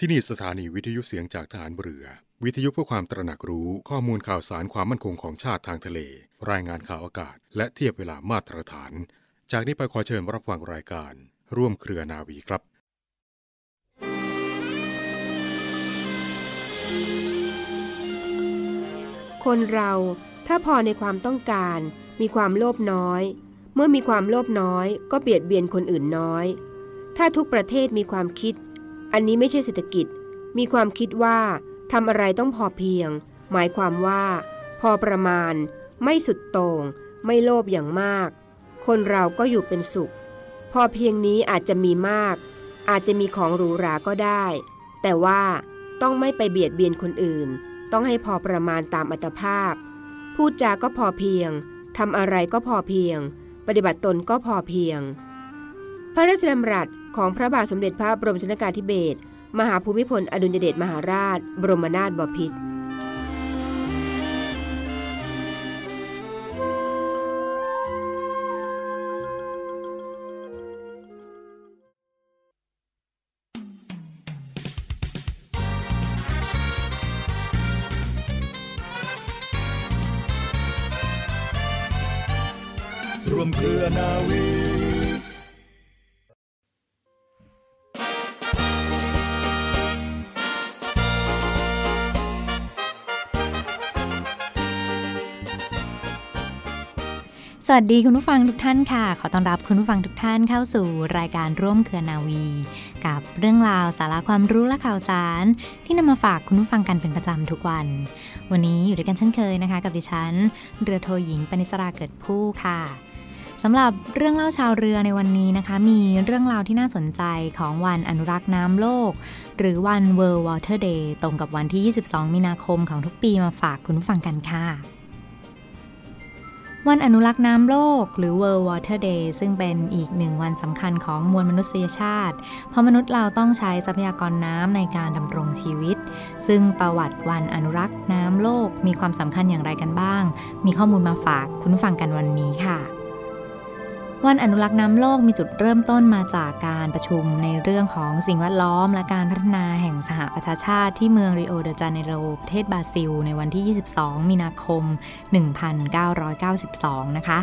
ที่นี่สถานีวิทยุเสียงจากฐานเรือ วิทยุเพื่อความตระหนักรู้ข้อมูลข่าวสารความมั่นคงของชาติทางทะเล รายงานข่าวอากาศ และเทียบเวลามาตรฐาน จากนี้ไปขอเชิญรับฟังรายการ ร่วมเครือนาวีครับคนเราถ้าพอในความต้องการ มีความโลภน้อย เมื่อมีความโลภน้อย ก็เบียดเบียนคนอื่นน้อย ถ้าทุกประเทศมีความคิด อันนี้ไม่ใช่เศรษฐกิจ มีความคิดว่าทำอะไรต้องพอเพียง หมายความว่า พอประมาณ ไม่สุดโต่งไม่โลภอย่างมาก คนเราก็อยู่เป็นสุข พอเพียงนี้อาจจะมีมาก อาจจะมีของหรูหราก็ได้ แต่ว่าต้องไม่ไปเบียดเบียนคนอื่น ต้องให้พอประมาณตามอัตภาพ พูดจาก็พอเพียงทำอะไรก็พอเพียง ปฏิบัติตนก็พอเพียง พระราชดำรัสของพระบาทสมเด็จพระบรมชนกาธิเบศรมหาภูมิพลอดุลยเดชมหาราช บรมนาถบพิตร สวัสดีคุณผู้ฟังทุกท่านค่ะ ขอต้อนรับคุณผู้ฟังทุกท่านเข้าสู่รายการร่วมเครือนาวี กับเรื่องราวสาระความรู้และข่าวสาร ที่นำมาฝากคุณผู้ฟังกันเป็นประจำทุกวัน วันนี้อยู่ด้วยกันเช่นเคยนะคะ กับดิฉัน เรือโทหญิงปณิสราเกิดผู้ค่ะสำหรับเรื่องเล่าชาวเรือในวันนี้นะคะ มีเรื่องราวที่น่าสนใจของวันอนุรักษ์น้ำโลก หรือวัน World Water Day ตรงกับวันที่ 22 มีนาคมของทุกปีมาฝากคุณผู้ฟังกันค่ะ วันอนุรักษ์น้ำโลก หรือ World Water Day ซึ่งเป็นอีกหนึ่งวันสำคัญของมวลมนุษยชาติ เพราะมนุษย์เราต้องใช้ทรัพยากรน้ำในการดำรงชีวิต ซึ่งประวัติวันอนุรักษ์น้ำโลกมีความสำคัญอย่างไรกันบ้าง มีข้อมูลมาฝากคุณฟังกันวันนี้ค่ะ วันอนุรักษ์น้ำโลกมีจุดเริ่มต้นมาจากการประชุมในเรื่องของสิ่งแวดล้อม และการพัฒนาแห่งสหประชาชาติที่เมืองริโอเดจาเนโรประเทศบราซิล ในวันที่ 22 มีนาคม 1992 นะคะ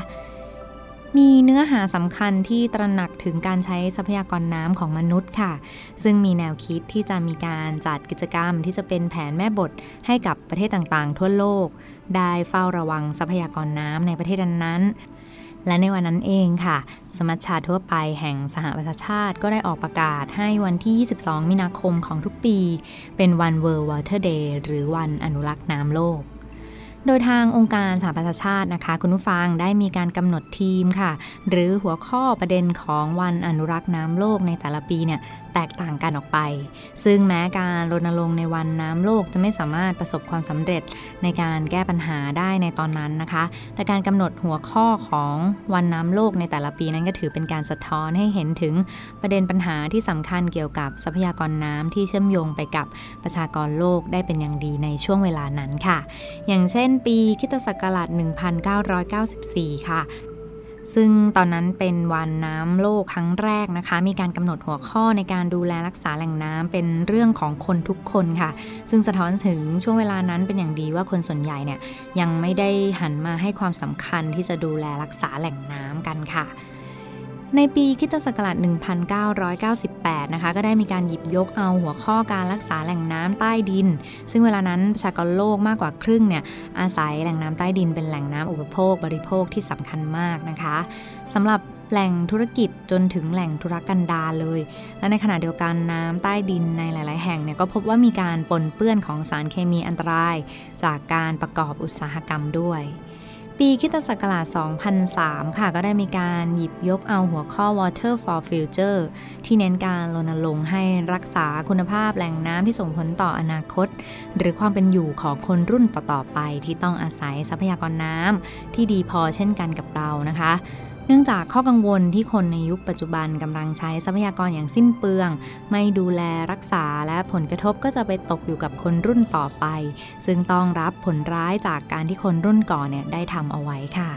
มีเนื้อหาสำคัญที่ตระหนักถึงการใช้ทรัพยากรน้ำของมนุษย์ค่ะ ซึ่งมีแนวคิดที่จะมีการจัดกิจกรรมที่จะเป็นแผนแม่บทให้กับประเทศต่างๆ ทั่วโลกได้เฝ้าระวังทรัพยากรน้ำในประเทศนั้น และในวันนั้นเองค่ะ สมัชชาทั่วไปแห่งสหประชาชาติก็ได้ออกประกาศให้วันที่ 22 มีนาคมของทุกปี เป็นวัน World Water Day หรือวันอนุรักษ์น้ำโลก โดยทางองค์การสหประชาชาตินะคะ คุณผู้ฟังได้มีการกำหนดทีมค่ะ หรือหัวข้อประเด็นของวันอนุรักษ์น้ำโลกในแต่ละปีเนี่ย แตกต่างกันออกไป ซึ่งแม้การรณรงค์ในวันน้ำโลกจะไม่สามารถประสบความสำเร็จในการแก้ปัญหาได้ในตอนนั้นนะคะ แต่การกำหนดหัวข้อของวันน้ำโลกในแต่ละปีนั้นก็ถือเป็นการสะท้อนให้เห็นถึงประเด็นปัญหาที่สำคัญเกี่ยวกับทรัพยากรน้ำที่เชื่อมโยงไปกับประชากรโลกได้เป็นอย่างดีในช่วงเวลานั้นค่ะ อย่างเช่น ปีคิตศักราช1994 ค่ะ ซึ่งตอนนั้นเป็นวันน้ำโลกครั้งแรกนะคะ มีการกำหนดหัวข้อในการดูแลรักษาแหล่งน้ำเป็นเรื่องของคนทุกคนค่ะ ซึ่งสะท้อนถึงช่วงเวลานั้นเป็นอย่างดีว่าคนส่วนใหญ่เนี่ยยังไม่ได้หันมาให้ความสำคัญที่จะดูแลรักษาแหล่งน้ำกันค่ะ ในปีคิตศักราช1998 นะคะ ก็ได้มีการหยิบยกเอาหัวข้อการรักษาแหล่งน้ำใต้ดิน ซึ่งเวลานั้นประชากรโลกมากกว่าครึ่งเนี่ยอาศัยแหล่งน้ำใต้ดินเป็นแหล่งน้ำอุปโภค บริโภคที่สำคัญมากนะคะสำหรับแหล่งธุรกิจจนถึงแหล่งธุรกันดารเลย และในขณะเดียวกันน้ำใต้ดินในหลาย ๆ แห่งเนี่ยก็พบว่ามีการปนเปื้อนของสารเคมีอันตราย จากการประกอบอุตสาหกรรมด้วย ปีคิตศักราช 2003 ค่ะ ก็ได้มีการหยิบยกเอาหัวข้อ Water for Future ที่เน้นการรณรงค์ให้รักษาคุณภาพแหล่งน้ำที่ส่งผลต่ออนาคต หรือความเป็นอยู่ของคนรุ่นต่อ ๆ ไปที่ต้องอาศัยทรัพยากรน้ำที่ดีพอเช่นกันกับเรานะคะ เนื่องจากข้อกังวลที่คนในยุคปัจจุบันกำลังใช้ทรัพยากรอย่างสิ้นเปลือง ไม่ดูแลรักษาและผลกระทบก็จะไปตกอยู่กับคนรุ่นต่อไป ซึ่งต้องรับผลร้ายจากการที่คนรุ่นก่อนเนี่ยได้ทำเอาไว้ค่ะ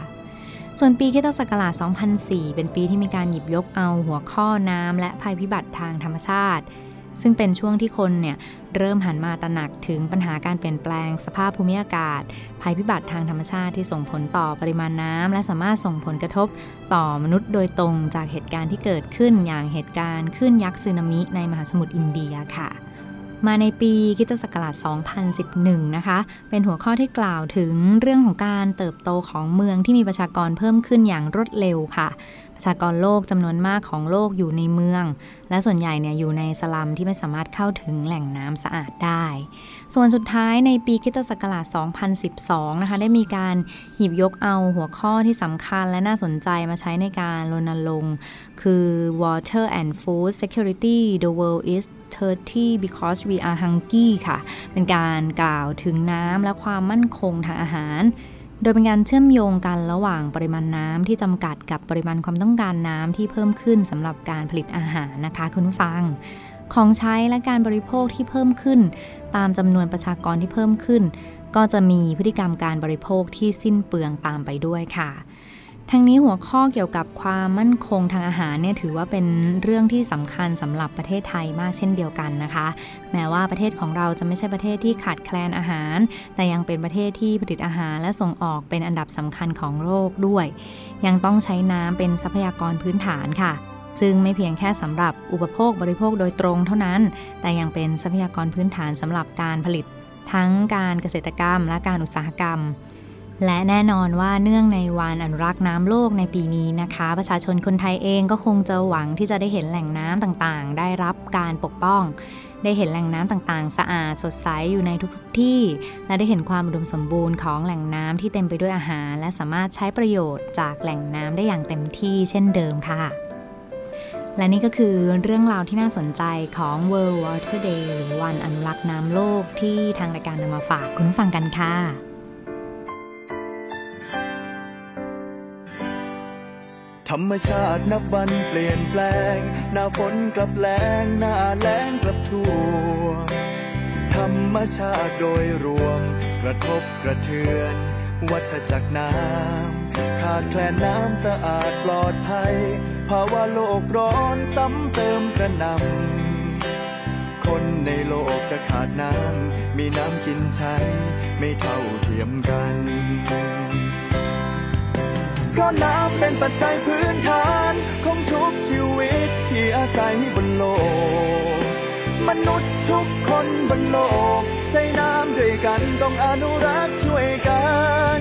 ส่วนปีคิตศักราช 2004 เป็นปีที่มีการหยิบยกเอาหัวข้อน้ำและภัยพิบัติทางธรรมชาติ ซึ่งเป็นช่วงที่คนเนี่ยเริ่มหันมาตระหนักถึงปัญหาการเปลี่ยนแปลงสภาพภูมิอากาศ ภัยพิบัติทางธรรมชาติที่ส่งผลต่อปริมาณน้ำและสามารถส่งผลกระทบต่อมนุษย์โดยตรงจากเหตุการณ์ที่เกิดขึ้นอย่างเหตุการณ์ขึ้นยักษ์สึนามิในมหาสมุทรอินเดียค่ะ มาในปีคิตศักราช 2011 นะคะ เป็นหัวข้อที่กล่าวถึงเรื่องของการเติบโตของเมืองที่มีประชากรเพิ่มขึ้นอย่างรวดเร็วค่ะ ประชากรโลกจำนวนมากของโลกอยู่ในเมือง และส่วนใหญ่เนี่ยอยู่ในสลัมที่ไม่สามารถเข้าถึงแหล่งน้ำสะอาดได้ ส่วนสุดท้ายในปีคิตศักราช 2012 นะคะ ได้มีการหยิบยกเอาหัวข้อที่สำคัญและน่าสนใจมาใช้ในการรณรงค์คือ water and food security the world is 30 because we are hungry ค่ะ เป็นการกล่าวถึงน้ำและความมั่นคงทางอาหาร โดยเป็นการเชื่อมโยงกันระหว่างปริมาณน้ำที่จำกัดกับปริมาณความต้องการน้ำที่เพิ่มขึ้นสำหรับการผลิตอาหารนะคะคุณผู้ฟังของใช้และการบริโภคที่เพิ่มขึ้น ตามจำนวนประชากรที่เพิ่มขึ้น ก็จะมีพฤติกรรมการบริโภคที่สิ้นเปลืองตามไปด้วยค่ะ ทั้งนี้หัวข้อเกี่ยวกับความมั่นคงทางอาหารเนี่ยถือว่าเป็นเรื่องที่สำคัญสำหรับประเทศไทยมากเช่นเดียวกันนะคะ แม้ว่าประเทศของเราจะไม่ใช่ประเทศที่ขาดแคลนอาหาร แต่ยังเป็นประเทศที่ผลิตอาหารและส่งออกเป็นอันดับสำคัญของโลกด้วย ยังต้องใช้น้ำเป็นทรัพยากรพื้นฐานค่ะ ซึ่งไม่เพียงแค่สำหรับอุปโภคบริโภคโดยตรงเท่านั้น แต่ยังเป็นทรัพยากรพื้นฐานสำหรับการผลิต ทั้งการเกษตรกรรม และการอุตสาหกรรม และแน่นอนว่าเนื่องในวันอนุรักษ์น้ำโลกในปีนี้นะคะ ประชาชนคนไทยเองก็คงจะหวังที่จะได้เห็นแหล่งน้ำต่างๆ ได้รับการปกป้อง ได้เห็นแหล่งน้ำต่างๆ สะอาดสดใสอยู่ในทุกๆที่ และได้เห็นความอุดมสมบูรณ์ของแหล่งน้ำที่เต็มไปด้วยอาหาร และสามารถใช้ประโยชน์จากแหล่งน้ำได้อย่างเต็มที่เช่นเดิมค่ะและนี่ก็คือเรื่องราวที่น่าสนใจของ World Water Day หรือวันอนุรักษ์น้ำโลกที่ทางรายการนำมาฝากคุณฟังกันค่ะ รรมชาตินับวันเปลี่ยนแปลง หน้าฝนกลับแล้งหน้าแล้งกลับทั่วธรรมชาติโดยรวม กระทบกระเทือน วัฏจักรน้ำขาดแคลนน้ำสะอาดปลอดภัย ภาวะโลกร้อนซ้ำเติมกระนำคนในโลกจะขาดน้ำมีน้ำกินใช้ ไม่เท่าเทียมกัน พราะน้ำเป็นปัจจัยพื้นฐานของทุกชีวิตที่อาศัยบนโลก มนุษย์ทุกคนบนโลก ใช้น้ำด้วยกันต้องอนุรักษ์ช่วยกัน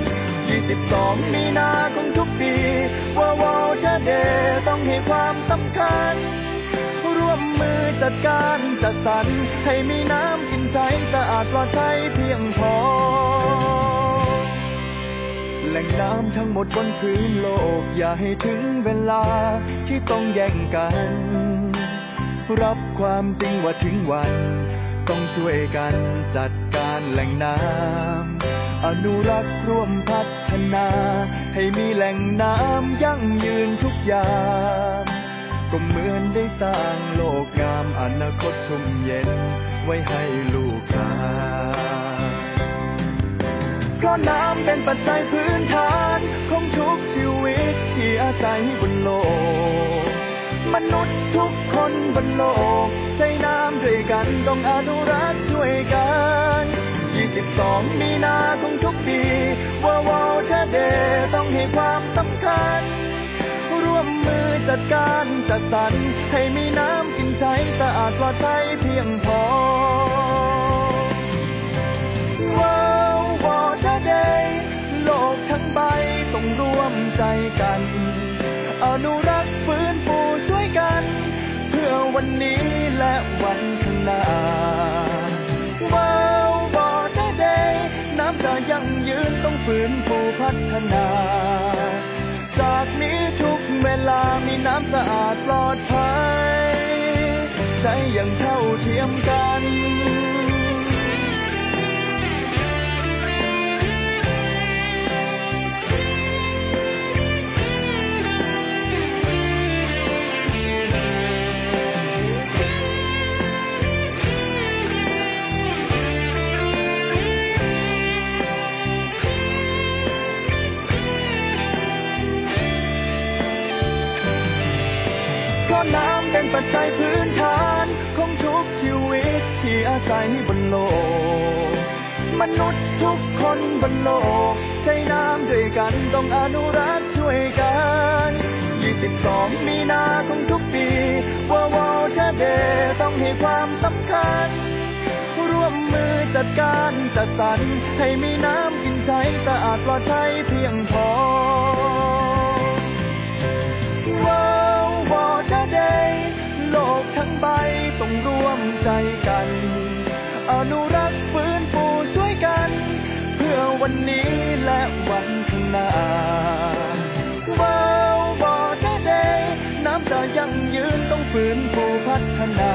22 มีนาของทุกปีว่าวอลจะเดต้องให้ความสำคัญ ร่วมมือจัดการจัดสรรให้มีน้ำกินใช้สะอาดปลอดภัยเพียงพอ แหล่งน้ำทั้งหมดบนพื้นโลก อย่าให้ถึงเวลาที่ต้องแย่งกัน รับความจริงว่าถึงวัน ต้องช่วยกันจัดการแหล่งน้ำอนุรักษ์ร่วมพัฒนา ให้มีแหล่งน้ำยั่งยืนทุกอย่างก็เหมือนได้สร้างโลกงามอนาคตชุ่มเย็น ไว้ให้ลูกหลาน ราะน้ำเป็นปัจจัยพื้นฐานของทุกชีวิตที่อาศัยบนโลก มนุษย์ทุกคนบนโลก ใช้น้ำด้วยกันต้องอนุรักษ์ช่วยกัน 22 มีนาของทุกปีว่าวอลชาเดต้องให้ความสำคัญ ร่วมมือจัดการจัดสรรให้มีน้ำกินใช้สะอาดปลอดภัยเพียงพอ ร่วมใจกัน อนุรักษ์ฟื้นฟูช่วยกัน เพื่อวันนี้และวันข้างหน้าว้าวบอเดเดน้ำจะยั่งยืนต้องฟื้นฟูพัฒนา จากนี้ทุกเวลามีน้ำสะอาดปลอดภัยใช้อย่างเท่าเทียมกัน ปัจจัยพื้นฐานของทุกชีวิตที่อาศัยบนโลก มนุษย์ทุกคนบนโลก ใช้น้ำด้วยกันต้องอนุรักษ์ช่วยกัน 22 มีนาของทุกปีว่าว่าชาเดต้องให้ความสำคัญ ร่วมมือจัดการจัดสรรให้มีน้ำกินใช้สะอาดปลอดภัยเพียงพอ ทั้งใบต้องร่วมใจกัน อนุรักษ์ฟื้นฟูช่วยกัน เพื่อวันนี้และวันข้างหน้า World Water Day น้ำจะยั่งยืนต้องฟื้นฟูพัฒนา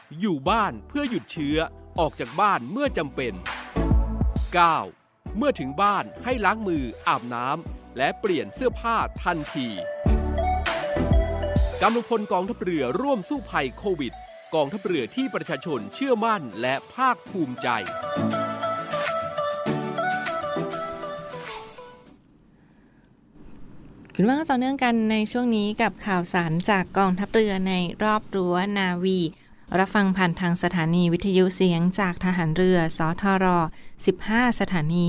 อยู่บ้านเพื่อหยุดเชื้อออกจากบ้านเมื่อจำเป็น 9. เมื่อถึงบ้านให้ล้างมืออาบน้ำและเปลี่ยนเสื้อผ้าทันทีกำลังพลกองทัพเรือร่วมสู้ภัยโควิด กองทัพเรือที่ประชาชนเชื่อมั่นและภาคภูมิใจคุณว่าต่อเนื่องกันในช่วงนี้กับข่าวสารจากกองทัพเรือในรอบรั้วนาวี รับฟังผ่านทางสถานีวิทยุเสียงจากทหารเรือ สทร 15 สถานี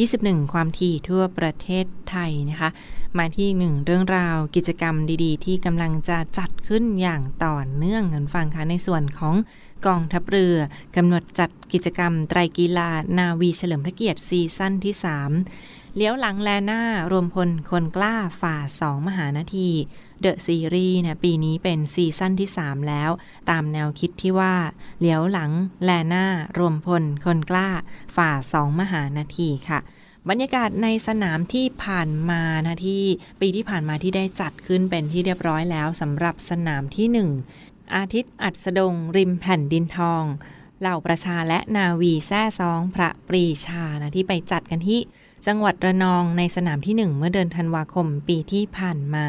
21 ความถี่ทั่วประเทศไทยนะคะ มาที่หนึ่งเรื่องราวกิจกรรมดีๆ ที่กำลังจะจัดขึ้นอย่างต่อเนื่องเงินฟังค่ะในส่วนของกองทัพเรือกำหนดจัดกิจกรรมไตรกีฬานาวีเฉลิมพระเกียรติซีซั่นที่ 3 เลี้ยวหลังแลหน้ารวมพลคนกล้าฝ่า 2 มหานาที เดอะซีรีส์นะปีนี้เป็นซีซั่นที่ 3 แล้ว ตามแนวคิดที่ว่าเหลียวหลังแลหน้ารวมพล คนกล้า ฝ่า2มหานาทีค่ะ บรรยากาศในสนามที่ผ่านมานะที่ปีที่ผ่านมาที่ได้จัดขึ้นเป็นที่เรียบร้อยแล้วสำหรับสนามที่ 1 อาทิตย์อัสดง ริมแผ่นดินทองเหล่าประชาและนาวีแซ่ซองพระปรีชานะที่ไปจัดกันที่จังหวัดระนองในสนามที่ 1 เมื่อเดือนธันวาคมปีที่ผ่านมา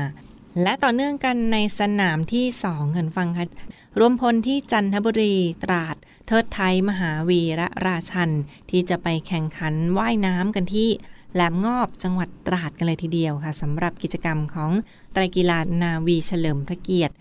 และต่อเนื่องกันในสนามที่2เงินฟังค่ะรวมพลที่จันทบุรีตราด เทิดไทยมหาวีระราชัน ที่จะไปแข่งขันว่ายน้ำกันที่แหลมงอบจังหวัดตราดกันเลยทีเดียวค่ะสำหรับกิจกรรมของไตรกีฬานาวีเฉลิมพระเกียรติ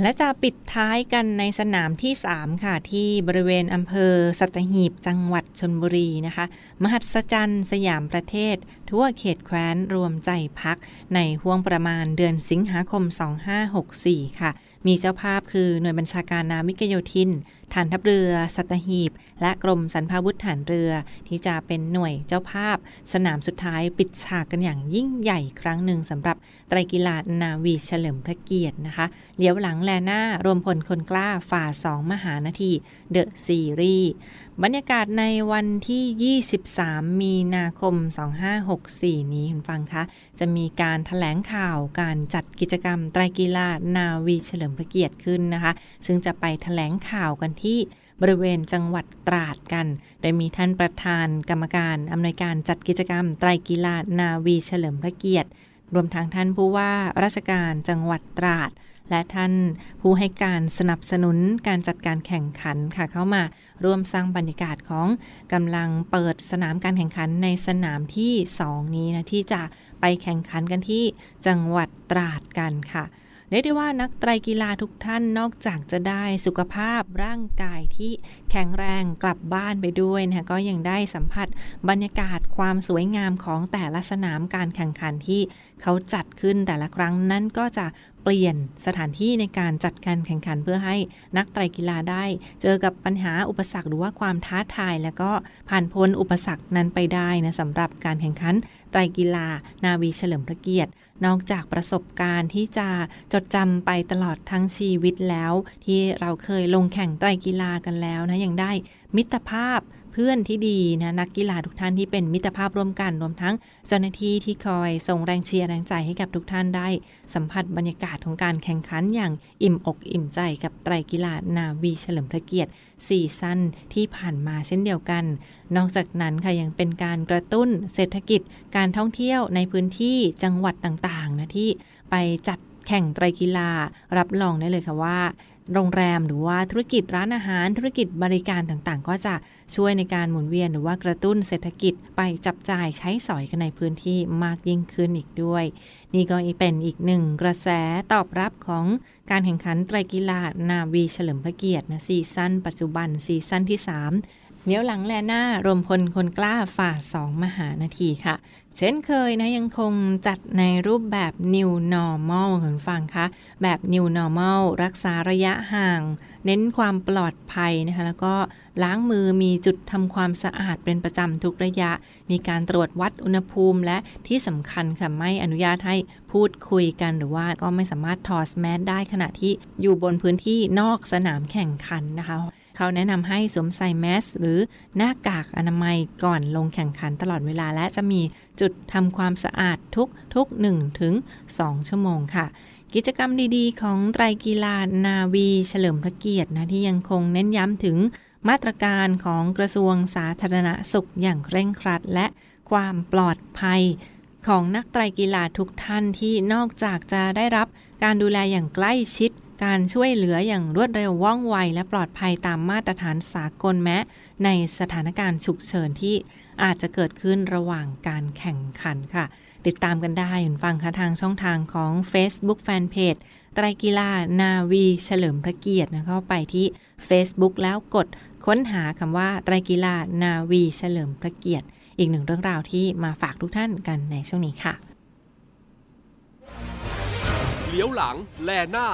และจะปิดท้ายกันในสนามที่ 3 ค่ะ ที่บริเวณอำเภอสัตหีบจังหวัดชนบุรีนะคะ มหัศจรรย์สยามประเทศ ทั่วเขตแคว้นรวมใจพัก ในห่วงประมาณเดือนสิงหาคม 2564 ค่ะ มีเจ้าภาพคือหน่วยบัญชาการนาวิกโยธินฐานทัพเรือ สัตหีบ และกรมสรรพาวุธฐานเรือ ที่จะเป็นหน่วยเจ้าภาพ สนามสุดท้ายปิดฉากกันอย่างยิ่งใหญ่ครั้งหนึ่งสำหรับไตรกีฬานาวีเฉลิมพระเกียรตินะคะเลี้ยวหลังแลหน้ารวมพลคนกล้าฝ่า2มหานาทีเดอะซีรีส์บรรยากาศในวันที่ 23 มีนาคม 2564 นี้คุณฟังคะจะมีการถแถลงข่าวการจัดกิจกรรมไตรกีฬานาวีเฉลิมพระเกียรติขึ้นนะคะ ซึ่งจะไปถแถลงข่าวกันที่บริเวณจังหวัดตราดกัน โดยมีท่านประธานกรรมการอำนวยการจัดกิจกรรม ไตรกีฬานาวีเฉลิมพระเกียรติ รวมทั้งท่านผู้ว่าราชการจังหวัดตราด และท่านผู้ให้การสนับสนุนการจัดการแข่งขันค่ะเข้ามาร่วมสร้างบรรยากาศของกำลังเปิดสนามการแข่งขันในสนามที่ 2 นี้นะที่จะไปแข่งขันกันที่จังหวัดตราดกันค่ะ เรียกได้ว่านักไตรกีฬาทุกท่านนอกจากจะได้สุขภาพร่างกายที่แข็งแรงกลับบ้านไปด้วยนะคะก็ยังได้สัมผัสบรรยากาศความสวยงามของแต่ละสนามการแข่งขันที่เขาจัดขึ้นแต่ละครั้งนั้นก็จะ เปลี่ยนสถานที่ในการจัดการแข่งขันเพื่อให้นักไตรกีฬาได้ เจอกับปัญหาอุปสรรคหรือว่าความท้าทาย แล้วก็ผ่านพ้นอุปสรรคนั้นไปได้นะสำหรับการแข่งขันไตรกีฬา นาวีเฉลิมพระเกียรติ นอกจากประสบการณ์ที่จะจดจำไปตลอดทั้งชีวิตแล้ว ที่เราเคยลงแข่งไตรกีฬากันแล้วนะยังได้มิตรภาพ พื่อนที่ดีนะนักกีฬาทุกท่านที่เป็นมิตรภาพร่วมกันรวมทั้งเจ้าหน้าที่ที่คอยส่งแรงเชียร์แรงใจให้กับทุกท่านได้ สัมผัสบรรยากาศของการแข่งขันอย่างอิ่มอกอิ่มใจกับไตรกีฬานาวีเฉลิมพระเกียรติซีซั่นที่ผ่านมาเช่นเดียวกัน นอกจากนั้นค่ะยังเป็นการกระตุ้นเศรษฐกิจ การท่องเที่ยวในพื้นที่จังหวัดต่างๆนะที่ไปจัดแข่งไตรกีฬารับรองได้เลยค่ะว่า โรงแรมหรือว่าธุรกิจร้านอาหารธุรกิจบริการต่างๆ ก็จะช่วยในการหมุนเวียนหรือว่ากระตุ้นเศรษฐกิจไปจับจ่ายใช้สอยกันในพื้นที่มากยิ่งขึ้นอีกด้วย นี่ก็เป็นอีกหนึ่งกระแสตอบรับของการแข่งขันไตรกีฬานาวีเฉลิมพระเกียรตินะซีซั่นปัจจุบันซีซั่นที่ 3 เนี้ยวหลังแลหน้ารวมพลคนกล้าฝ่าสองมหานาทีค่ะ เช่นเคยนะยังคงจัดในรูปแบบ New Normal คุณฟังคะแบบ New Normal รักษาระยะห่าง เน้นความปลอดภัยนะคะ แล้วก็ล้างมือมีจุดทำความสะอาดเป็นประจำทุกระยะ มีการตรวจวัดอุณหภูมิ และที่สำคัญค่ะไม่อนุญาตให้พูดคุยกันหรือว่าก็ไม่สามารถถอดแมสได้ขณะที่อยู่บนพื้นที่นอกสนามแข่งขันนะคะ เขาแนะนำให้สวมใส่แมสหรือหน้ากากอนามัยก่อนลงแข่งขันตลอดเวลา และจะมีจุดทำความสะอาดทุกทุก1ถึง2ชั่วโมงค่ะ กิจกรรมดีๆ ของไตรกีฬานาวีเฉลิมพระเกียรตินะที่ยังคงเน้นย้ำถึงมาตรการของกระทรวงสาธารณสุขอย่างเร่งครัด และความปลอดภัยของนักไตรกีฬาทุกท่านที่นอกจากจะได้รับการดูแลอย่างใกล้ชิด การช่วยเหลืออย่างรวดเร็วว่องไว และปลอดภัยตามมาตรฐานสากลแม้ ในสถานการณ์ฉุกเฉินที่อาจจะเกิดขึ้นระหว่างการแข่งขันค่ะ ติดตามกันได้ฟังค่ะทางช่องทางของ Facebook Fanpage ไตรกีฬานาวีเฉลิมพระเกียรตินะเข้าไปที่ Facebook แล้วกดค้นหาคำว่าไตรกีฬานาวีเฉลิมพระเกียรติ อีกหนึ่งเรื่องราวที่มาฝากทุกท่านกันในช่วงนี้ค่ะ เลี้ยวหลัง แลหน้า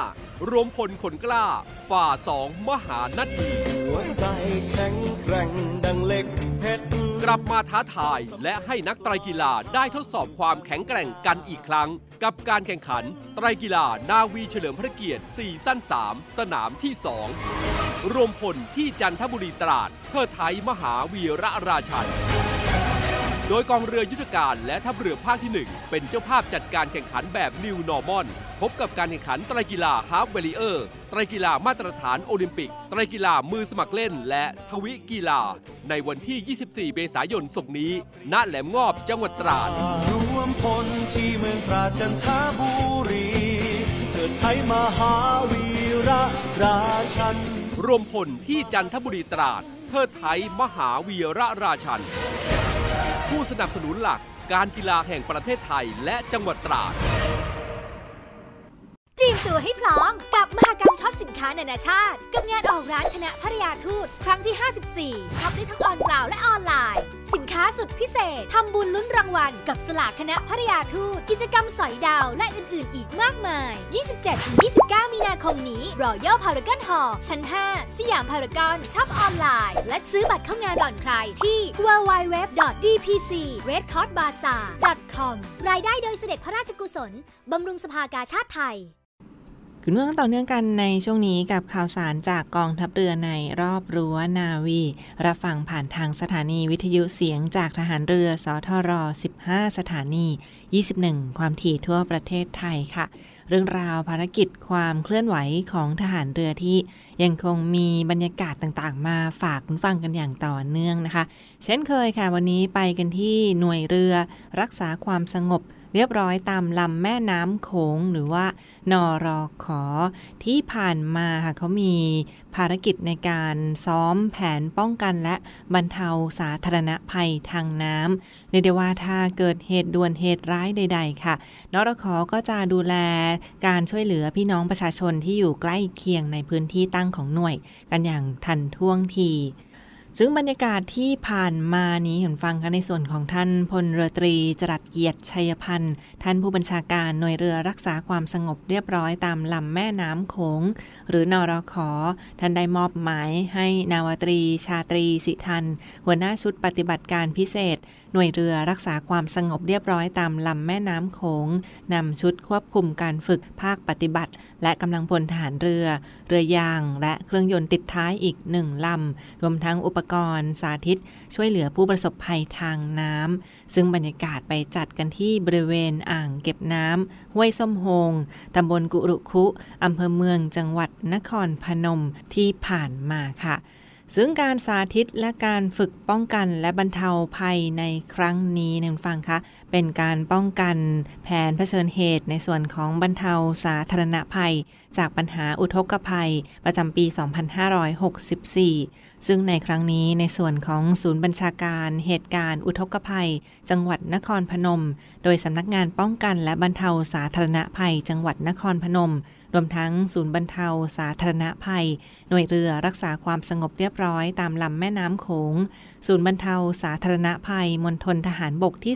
รวมพลคนกล้า ฝ่าสองมหานาทีหัวใจแข็งแกร่งดังเล็กเพชรกลับมาท้าทายและให้นักไตรกีฬาได้ทดสอบความแข็งแกร่งกันอีกครั้ง กับการแข่งขัน ไตรกีฬานาวีเฉลิมพระเกียรติ4สั้น 3 สนามที่ 2 รวมพลที่จันทบุรีตราดเพื่อไทยมหาวีระราชัน โดยกองเรือยุทธการและทัพเรือภาคที่ 1 เป็นเจ้าภาพจัดการแข่งขันแบบ New Normal พบกับการแข่งขันไตรกีฬา Half Warrior ไตรกีฬามาตรฐานโอลิมปิก ไตรกีฬามือสมัครเล่น และทวิกีฬา ในวันที่ 24 เมษายนศกนี้ ณแหลมงอบจังหวัดตราดรวมพลที่เมืองตราดจันทบุรีเทิดไท้มหาวีระราชันรวมพลที่จันทบุรีตราดเทิดไท้มหาวีระราชัน ผู้สนับสนุนหลักการกีฬาแห่งประเทศไทยและจังหวัดตราด เตรียมตัวให้พร้อม กับมหกรรมช็อปสินค้านานาชาติ กับงานออกร้านคณะภรยาทูต ครั้งที่ 54ช็อปได้ทั้งออนไลน์และออฟไลน์ สินค้าสุดพิเศษ ทำบุญลุ้นรางวัล กับสลากคณะภรยาทูต กิจกรรมสอยดาวและอื่น ๆ อีกมากมาย 27-29 มีนาคมนี้รอยัลพารากอนฮอลชั้น 5 สยามพารากอนช็อปออนไลน์ และซื้อบัตรเข้างานก่อนใครที่ www.dpcredcordbazaar.com รายได้โดยเสด็จพระราชกุศลบำรุงสภากาชาติไทย คุณเมื่องต่อเนื่องกันในช่วงนี้กับข่าวสารจากกองทัพเรือในรอบรั้วนาวี รับฟังผ่านทางสถานีวิทยุเสียงจากทหารเรือสทร 15 สถานี 21 ความถี่ทั่วประเทศไทยค่ะ เรื่องราวภารกิจความเคลื่อนไหวของทหารเรือที่ยังคงมีบรรยากาศต่างๆ มาฝากคุณฟังกันอย่างต่อเนื่องนะคะ เช่นเคยค่ะวันนี้ไปกันที่หน่วยเรือรักษาความสงบ เรียบร้อยตามลำแม่น้ำโขงหรือว่านอรอขอ ที่ผ่านมาค่ะเขามีภารกิจในการซ้อมแผนป้องกันและบรรเทาสาธารณภัยทางน้ำเรียกได้ว่าถ้าเกิดเหตุด่วนเหตุร้ายใด ๆ ค่ะ นรขอก็จะดูแลการช่วยเหลือพี่น้องประชาชนที่อยู่ใกล้เคียงในพื้นที่ตั้งของหน่วย กันอย่างทันท่วงที ซึ่งบรรยากาศที่ผ่านมานี้เห็นฟังกันในส่วนของท่านพลเรือตรี จรัสเกียรติชัยพันธ์ ท่านผู้บัญชาการหน่วยเรือรักษาความสงบเรียบร้อยตามลำแม่น้ำโขง หรือนอรขอ ท่านได้มอบหมายให้นาวตรี ชาตรีสิทัน หัวหน้าชุดปฏิบัติการพิเศษ หน่วยเรือรักษาความสงบเรียบร้อยตามลำแม่น้ำโขงนำชุดควบคุมการฝึกภาคปฏิบัติ และกำลังพลทหารเรือ เรือยาง และเครื่องยนต์ติดท้ายอีกหนึ่งลำรวมทั้งอุปกรณ์ สาธิต ช่วยเหลือผู้ประสบภัยทางน้ำ ซึ่งบรรยากาศไปจัดกันที่บริเวณอ่างเก็บน้ำห้วยส้มโฮงตำบลกุรุคุอำเภอเมืองจังหวัดนครพนมที่ผ่านมาค่ะ ซึ่งการสาธิตและการฝึกป้องกันและบรรเทาภัยในครั้งนี้นึงฟังคะ เป็นการป้องกันแผนเผชิญเหตุในส่วนของบรรเทาสาธารณภัย จากปัญหาอุทกภัย ประจำปี 2564 ซึ่งในครั้งนี้ในส่วนของศูนย์บัญชาการเหตุการณ์อุทกภัย จังหวัดนครพนม โดยสำนักงานป้องกันและบรรเทาสาธารณภัย จังหวัดนครพนม รวมทั้งศูนย์บรรเทาสาธารณภัย หน่วยเรือรักษาความสงบเรียบร้อยตามลำแม่น้ำโขง ศูนย์บรรเทาสาธารณภัยมณฑลทหารบกที่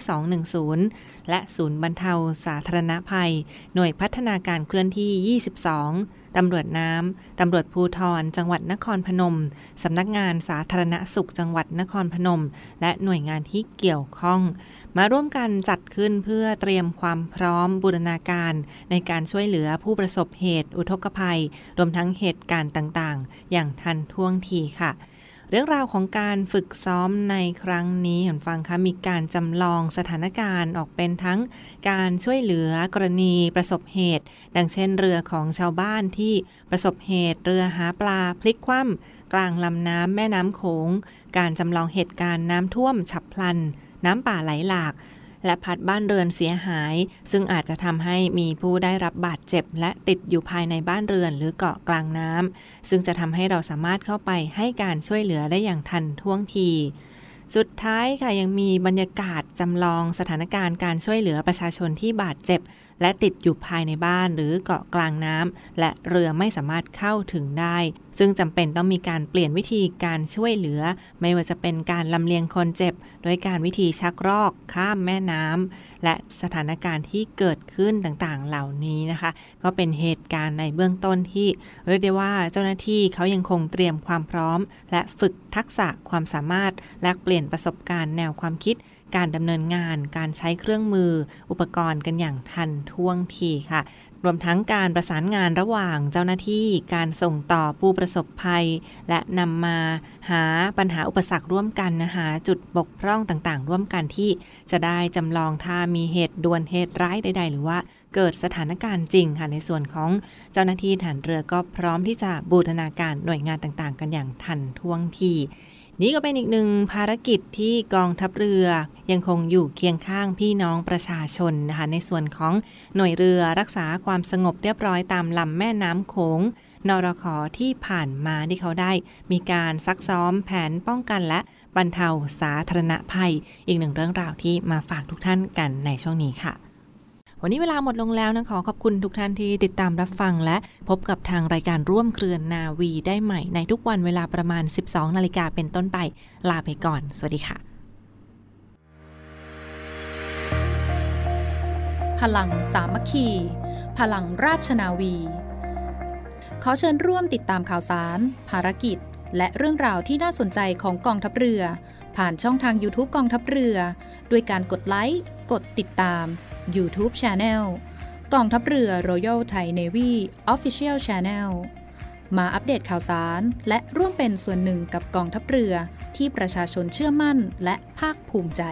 210 และศูนย์บรรเทาสาธารณภัย หน่วยพัฒนาการเคลื่อนที่ 22 ตำรวจน้ำ ตำรวจภูทรจังหวัดนครพนม สำนักงานสาธารณสุขจังหวัดนครพนม และหน่วยงานที่เกี่ยวข้อง มาร่วมกันจัดขึ้นเพื่อเตรียมความพร้อมบูรณาการ ในการช่วยเหลือผู้ประสบเหตุ อุทกภัย รวมทั้งเหตุการณ์ต่างๆ อย่างทันท่วงทีค่ะ เรื่องราวของการฝึกซ้อมในครั้งนี้เห็นฟังคะมีการจำลองสถานการณ์ออกเป็นทั้งการช่วยเหลือกรณีประสบเหตุ ดังเช่นเรือของชาวบ้านที่ประสบเหตุเรือหาปลาพลิกคว่ำกลางลำน้ำแม่น้ำโขง การจำลองเหตุการณ์น้ำท่วมฉับพลัน น้ำป่าไหลหลาก และพัดบ้านเรือนเสียหาย ซึ่งอาจจะทำให้มีผู้ได้รับบาดเจ็บ และติดอยู่ภายในบ้านเรือนหรือเกาะกลางน้ำซึ่งจะทำให้เราสามารถเข้าไปให้การช่วยเหลือได้อย่างทันท่วงทีสุดท้ายค่ะยังมีบรรยากาศจำลองสถานการณ์การช่วยเหลือประชาชนที่บาดเจ็บ และติดอยู่ภายในบ้านหรือเกาะกลางน้ำและเรือไม่สามารถเข้าถึงได้ ซึ่งจำเป็นต้องมีการเปลี่ยนวิธีการช่วยเหลือ ไม่ว่าจะเป็นการลำเลียงคนเจ็บ โดยการวิธีชักรอกข้ามแม่น้ำและสถานการณ์ที่เกิดขึ้นต่างๆ เหล่านี้นะคะ ก็เป็นเหตุการณ์ในเบื้องต้นที่เรียกได้ว่าเจ้าหน้าที่เขายังคงเตรียมความพร้อม และฝึกทักษะความสามารถและเปลี่ยนประสบการณ์แนวความคิด การดำเนินงาน การใช้เครื่องมือ อุปกรณ์กันอย่างทันท่วงทีค่ะ รวมทั้งการประสานงานระหว่างเจ้าหน้าที่ การส่งต่อผู้ประสบภัย และนำมาหาปัญหาอุปสรรคร่วมกันนะคะจุดบกพร่องต่างๆ ร่วมกันที่จะได้จำลองถ้ามีเหตุด่วนเหตุร้ายใด ๆ หรือว่าเกิดสถานการณ์จริงค่ะในส่วนของเจ้าหน้าที่ฐานเรือก็พร้อมที่จะบูรณาการหน่วยงานต่างๆ กันอย่างทันท่วงที นี่ก็เป็นอีกหนึ่งภารกิจที่กองทัพเรือ ยังคงอยู่เคียงข้างพี่น้องประชาชนนะคะในส่วนของหน่วยเรือรักษาความสงบเรียบร้อยตามลำแม่น้ำโขงนรขอที่ผ่านมาที่เขาได้ มีการซักซ้อมแผนป้องกันและบรรเทาสาธารณภัย อีกหนึ่งเรื่องราวที่มาฝากทุกท่านกันในช่วงนี้ค่ะ วันนี้เวลาหมดลงแล้วนะขอขอบคุณทุกท่านที่ติดตามรับฟังและพบกับทางรายการร่วมเครือนนาวีได้ใหม่ในทุกวันเวลาประมาณ 12 นาฬิกาเป็นต้นไป ลาไปก่อน สวัสดีค่ะ พลังสามัคคี พลังราชนาวี ขอเชิญร่วมติดตามข่าวสาร ภารกิจ และเรื่องราวที่น่าสนใจของกองทัพเรือ ผ่านช่องทาง YouTube กองทัพเรือ ด้วยการกดไลค์ กดติดตาม YouTube Channel กองทัพเรือ Royal Thai Navy Official Channel มาอัปเดตข่าวสาร และร่วมเป็นส่วนหนึ่งกับกองทัพเรือที่ประชาชนเชื่อมั่นและภาคภูมิใจ